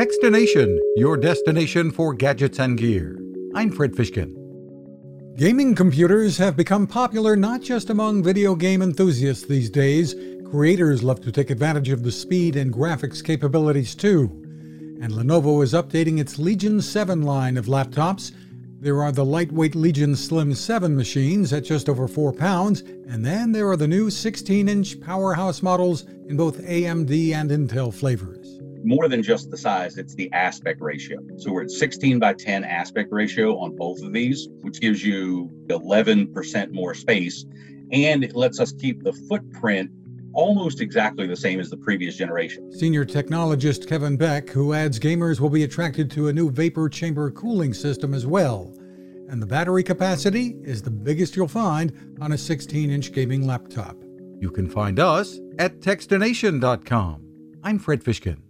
Techstination, your destination for gadgets and gear. I'm Fred Fishkin. Gaming computers have become popular not just among video game enthusiasts these days. Creators love to take advantage of the speed and graphics capabilities too. And Lenovo is updating its Legion 7 line of laptops. There are the lightweight Legion Slim 7 machines at just over 4 pounds, and then there are the new 16 inch powerhouse models in both AMD and Intel flavors more than just the size, it's the aspect ratio. So we're at 16 by 10 aspect ratio on both of these, which gives you 11% more space. And it lets us keep the footprint almost exactly the same as the previous generation. Senior technologist Kevin Beck, who adds gamers will be attracted to a new vapor chamber cooling system as well. And the battery capacity is the biggest you'll find on a 16 inch gaming laptop. You can find us at Techstination.com. I'm Fred Fishkin.